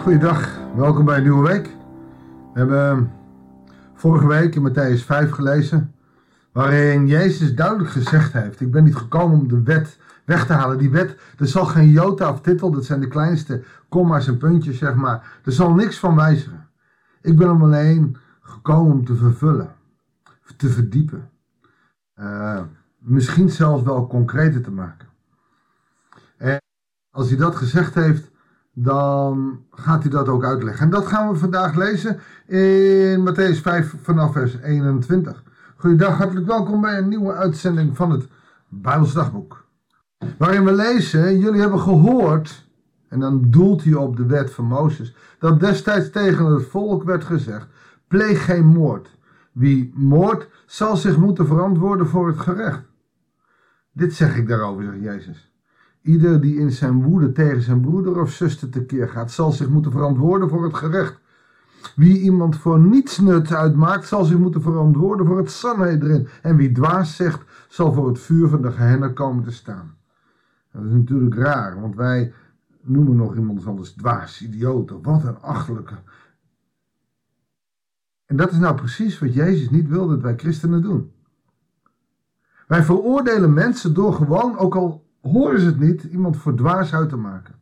Goeiedag, welkom bij een nieuwe week. We hebben vorige week in Matthäus 5 gelezen, waarin Jezus duidelijk gezegd heeft: Ik ben niet gekomen om de wet weg te halen. Die wet, er zal geen jota of titel, dat zijn de kleinste komma's en puntjes, zeg maar. Er zal niks van wijzigen. Ik ben om alleen gekomen om te vervullen, te verdiepen. Uh, misschien zelfs wel concreter te maken. En als hij dat gezegd heeft, dan gaat hij dat ook uitleggen. En dat gaan we vandaag lezen in Matthäus 5 vanaf vers 21. Goedendag, hartelijk welkom bij een nieuwe uitzending van het Bijbels Dagboek. Waarin we lezen, jullie hebben gehoord, en dan doelt hij op de wet van Mozes, dat destijds tegen het volk werd gezegd, pleeg geen moord. Wie moordt, zal zich moeten verantwoorden voor het gerecht. Dit zeg ik daarover, zegt Jezus. Ieder die in zijn woede tegen zijn broeder of zuster tekeer gaat, zal zich moeten verantwoorden voor het gerecht. Wie iemand voor niets nut uitmaakt, zal zich moeten verantwoorden voor het erin. En wie dwaas zegt, zal voor het vuur van de gehenna komen te staan. Dat is natuurlijk raar, want wij noemen nog iemand anders dwaas, idioot, wat een achterlijke. En dat is nou precies wat Jezus niet wil dat wij christenen doen. Wij veroordelen mensen door gewoon, ook al horen ze het niet, iemand voor dwaas uit te maken.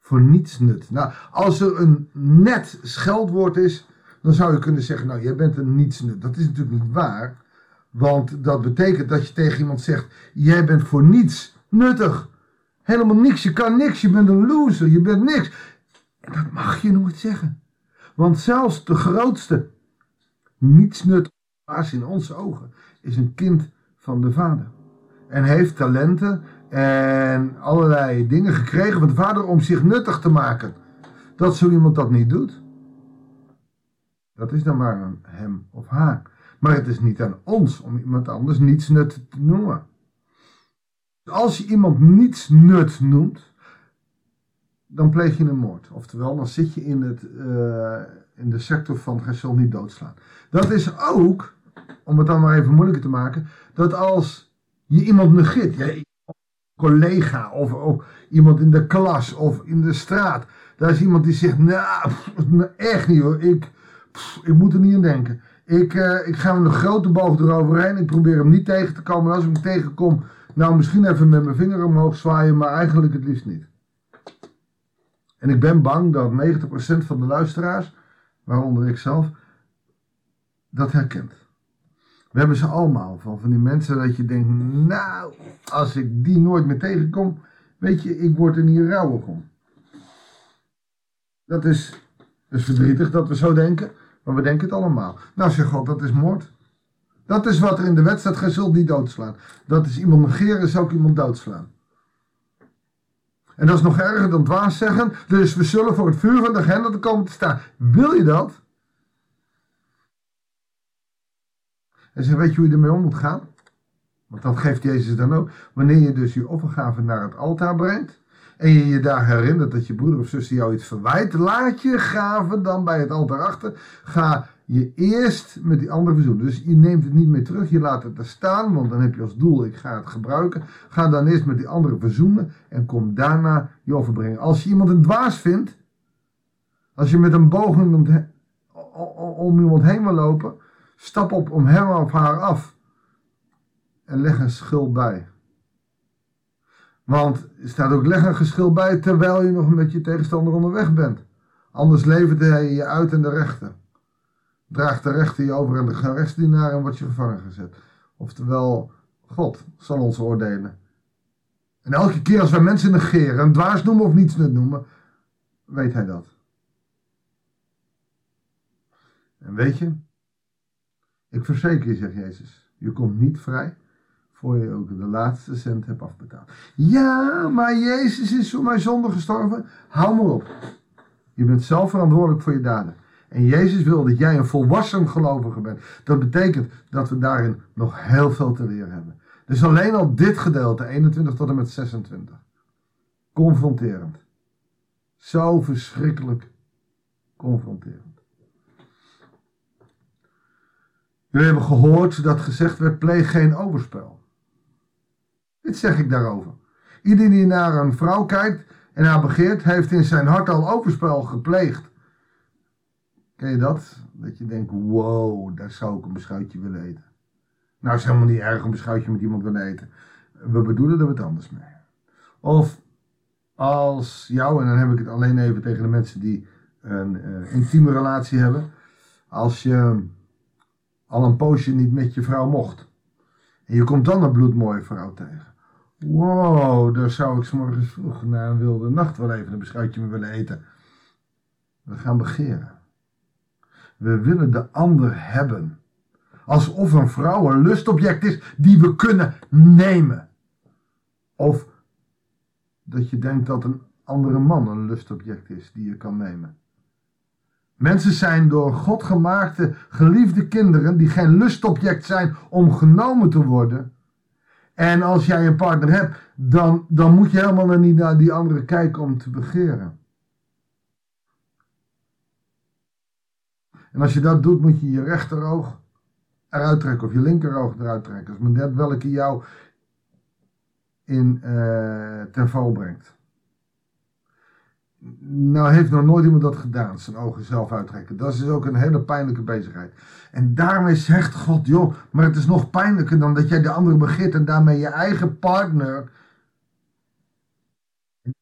Voor niets nut. Nou, als er een net scheldwoord is, dan zou je kunnen zeggen, nou, jij bent een nietsnut. Dat is natuurlijk niet waar, want dat betekent dat je tegen iemand zegt, jij bent voor niets nuttig. Helemaal niks, je kan niks, je bent een loser, je bent niks. En dat mag je nooit zeggen. Want zelfs de grootste nietsnut in onze ogen is een kind van de vader en heeft talenten en allerlei dingen gekregen van de vader om zich nuttig te maken. Dat zo iemand dat niet doet, dat is dan maar aan hem of haar. Maar het is niet aan ons om iemand anders niets nut te noemen. Als je iemand niets nut noemt, dan pleeg je een moord. Oftewel, dan zit je in, het, uh, in de sector van gij zult niet doodslaan. Dat is ook, om het dan maar even moeilijker te maken, dat als je iemand negeert. Ja, een collega of, of, iemand in de klas of in de straat. Daar is iemand die zegt, nou, echt niet hoor, ik, ik moet er niet aan denken. Ik, uh, ik ga met een grote boog eroverheen. Ik probeer hem niet tegen te komen. En als ik hem tegenkom, nou misschien even met mijn vinger omhoog zwaaien, maar eigenlijk het liefst niet. En ik ben bang dat 90% van de luisteraars, waaronder ik zelf, dat herkent. We hebben ze allemaal van, van die mensen dat je denkt, nou, als ik die nooit meer tegenkom, weet je, ik word er niet rouwig om. Dat is, verdrietig dat we zo denken, maar we denken het allemaal. Nou, zeg God, dat is moord. Dat is wat er in de wet staat, gij zult niet doodslaan. Dat is iemand negeren, zou ook iemand doodslaan. En dat is nog erger dan dwaas zeggen, dus we zullen voor het vuur van de agenda komen te staan. Wil je dat? En ze weet je hoe je ermee om moet gaan? Want dat geeft Jezus dan ook. Wanneer je dus je offergave naar het altaar brengt. En je je daar herinnert dat je broeder of zuster jou iets verwijt. Laat je gave dan bij het altaar achter. Ga je eerst met die andere verzoenen. Dus je neemt het niet meer terug. Je laat het er staan. Want dan heb je als doel, ik ga het gebruiken. Ga dan eerst met die andere verzoenen. En kom daarna je offer brengen. Als je iemand een dwaas vindt. Als je met een boog om iemand heen wil lopen Stap op om hem of haar af en leg een schil bij. Want er staat ook leg een geschil bij terwijl je nog met je tegenstander onderweg bent. Anders levert hij je uit aan de rechter. Draagt de rechter je over aan de gerechtsdienaar en wordt je gevangen gezet. Oftewel, God zal ons oordelen. En elke keer als wij mensen negeren, een dwaas noemen of niets noemen, weet hij dat. En weet je, ik verzeker je, zegt Jezus, je komt niet vrij voor je ook de laatste cent hebt afbetaald. Ja, maar Jezus is voor mijn zonde gestorven. Hou maar op. Je bent zelf verantwoordelijk voor je daden. En Jezus wil dat jij een volwassen gelovige bent. Dat betekent dat we daarin nog heel veel te leren hebben. Dus alleen al dit gedeelte, 21 tot en met 26. Confronterend. Zo verschrikkelijk confronterend. Jullie hebben gehoord dat gezegd werd: pleeg geen overspel. Dit zeg ik daarover. Iedereen die naar een vrouw kijkt en haar begeert, heeft in zijn hart al overspel gepleegd. Ken je dat? Dat je denkt, wow, daar zou ik een beschuitje willen eten. Nou, is helemaal niet erg een beschuitje met iemand willen eten. We bedoelen er wat anders mee. Of als jou, en dan heb ik het alleen even tegen de mensen die een uh, intieme relatie hebben. Als je al een poosje niet met je vrouw mocht. En je komt dan een bloedmooie vrouw tegen. Wow, daar zou ik s morgens vroeg na een wilde nacht wel even een beschuitje mee willen eten. We gaan begeren. We willen de ander hebben. Alsof een vrouw een lustobject is die we kunnen nemen. Of dat je denkt dat een andere man een lustobject is die je kan nemen. Mensen zijn door God gemaakte, geliefde kinderen die geen lustobject zijn om genomen te worden. En als jij een partner hebt, dan, dan moet je helemaal niet naar die andere kijken om te begeren. En als je dat doet, moet je je rechteroog eruit trekken of je linkeroog eruit trekken. Dat is net welke jou in uh, ten brengt. Nou heeft nog nooit iemand dat gedaan, zijn ogen zelf uittrekken. Dat is ook een hele pijnlijke bezigheid. En daarmee zegt God, joh, maar het is nog pijnlijker dan dat jij de andere begint en daarmee je eigen partner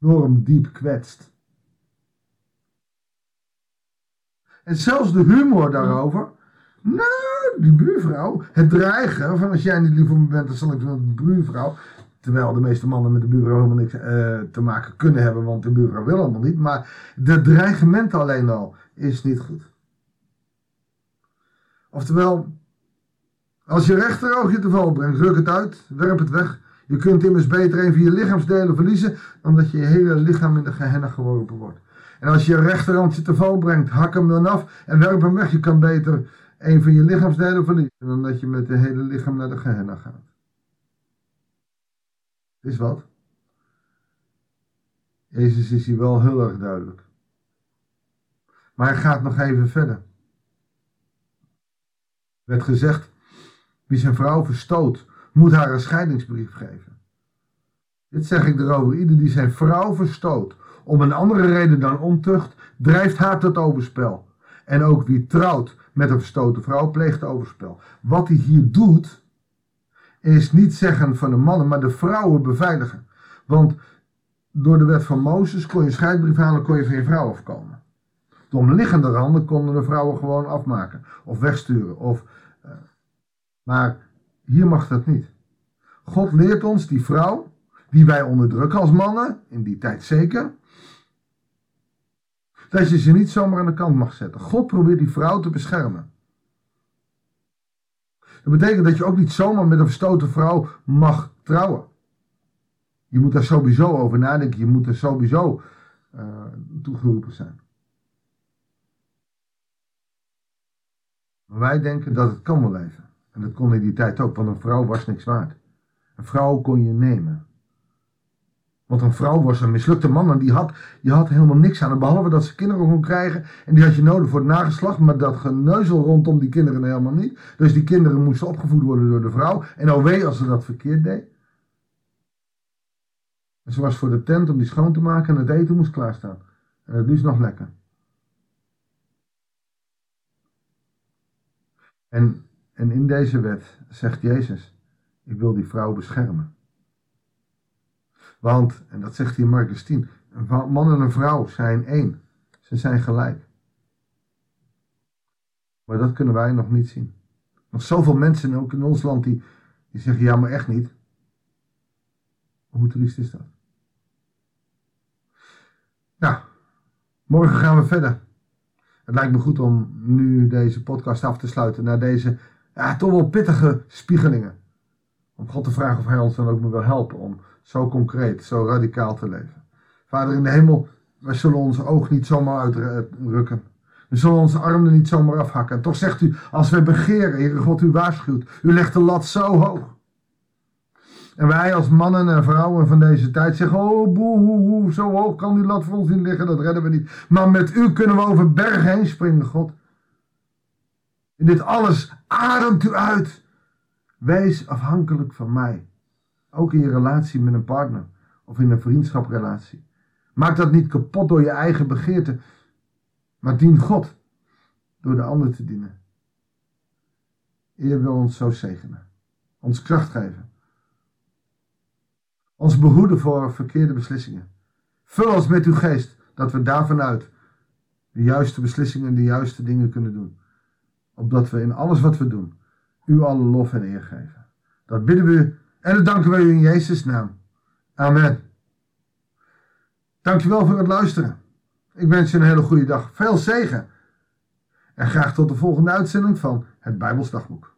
enorm diep kwetst. En zelfs de humor daarover. Nou, die buurvrouw. Het dreigen van als jij niet lief voor me bent, dan zal ik met de buurvrouw. Terwijl de meeste mannen met de buurvrouw helemaal niks uh, te maken kunnen hebben, want de buurvrouw wil allemaal niet. Maar de dreigement alleen al is niet goed. Oftewel, als je rechteroog je te val brengt, ruk het uit, werp het weg. Je kunt immers beter een van je lichaamsdelen verliezen, dan dat je hele lichaam in de gehenna geworpen wordt. En als je je rechterhand je te val brengt, hak hem dan af en werp hem weg. Je kan beter een van je lichaamsdelen verliezen, dan dat je met je hele lichaam naar de gehenna gaat. Is wat? Jezus is hier wel heel erg duidelijk. Maar hij gaat nog even verder. Er werd gezegd, wie zijn vrouw verstoot, moet haar een scheidingsbrief geven. Dit zeg ik erover. Ieder die zijn vrouw verstoot, om een andere reden dan ontucht, drijft haar tot overspel. En ook wie trouwt met een verstoten vrouw, pleegt overspel. Wat hij hier doet, is niet zeggen van de mannen, maar de vrouwen beveiligen. Want door de wet van Mozes kon je scheidbrief halen, kon je van je vrouw afkomen. De omliggende randen konden de vrouwen gewoon afmaken of wegsturen. Of, uh, maar hier mag dat niet. God leert ons die vrouw, die wij onderdrukken als mannen, in die tijd zeker, dat je ze niet zomaar aan de kant mag zetten. God probeert die vrouw te beschermen. Dat betekent dat je ook niet zomaar met een verstoten vrouw mag trouwen. Je moet daar sowieso over nadenken. Je moet er sowieso uh, toegeroepen zijn. Maar wij denken dat het kan wel even. En dat kon in die tijd ook, want een vrouw was niks waard. Een vrouw kon je nemen. Want een vrouw was een mislukte man en die had, je had helemaal niks aan. Behalve dat ze kinderen kon krijgen. En die had je nodig voor het nageslacht. Maar dat geneuzel rondom die kinderen helemaal niet. Dus die kinderen moesten opgevoed worden door de vrouw. En wee als ze dat verkeerd deed. Ze was voor de tent om die schoon te maken en het eten moest klaarstaan. En dat is nog lekker. En, en in deze wet zegt Jezus, ik wil die vrouw beschermen. Want, en dat zegt in Marcus 10, een man en een vrouw zijn één. Ze zijn gelijk. Maar dat kunnen wij nog niet zien. Nog zoveel mensen, ook in ons land, die, die zeggen, ja maar echt niet. Hoe triest is dat? Nou, morgen gaan we verder. Het lijkt me goed om nu deze podcast af te sluiten naar deze ja, toch wel pittige spiegelingen. Om God te vragen of Hij ons dan ook maar wil helpen om zo concreet, zo radicaal te leven. Vader in de hemel, wij zullen onze oog niet zomaar uitrukken. We zullen onze armen niet zomaar afhakken. En toch zegt u, als wij begeren, Heere God, u waarschuwt. U legt de lat zo hoog. En wij als mannen en vrouwen van deze tijd zeggen, oh boe, zo hoog kan die lat voor ons niet liggen, dat redden we niet. Maar met u kunnen we over bergen heen springen, God. In dit alles ademt u uit. Wees afhankelijk van mij. Ook in je relatie met een partner of in een vriendschaprelatie. Maak dat niet kapot door je eigen begeerte, maar dien God door de ander te dienen. Heer wil ons zo zegenen, ons kracht geven, ons behoeden voor verkeerde beslissingen. Vul ons met uw geest, dat we daarvan uit de juiste beslissingen en de juiste dingen kunnen doen. Opdat we in alles wat we doen, u alle lof en eer geven. Dat bidden we en dat danken we u in Jezus' naam. Amen. Dankjewel voor het luisteren. Ik wens je een hele goede dag. Veel zegen. En graag tot de volgende uitzending van het Bijbelsdagboek.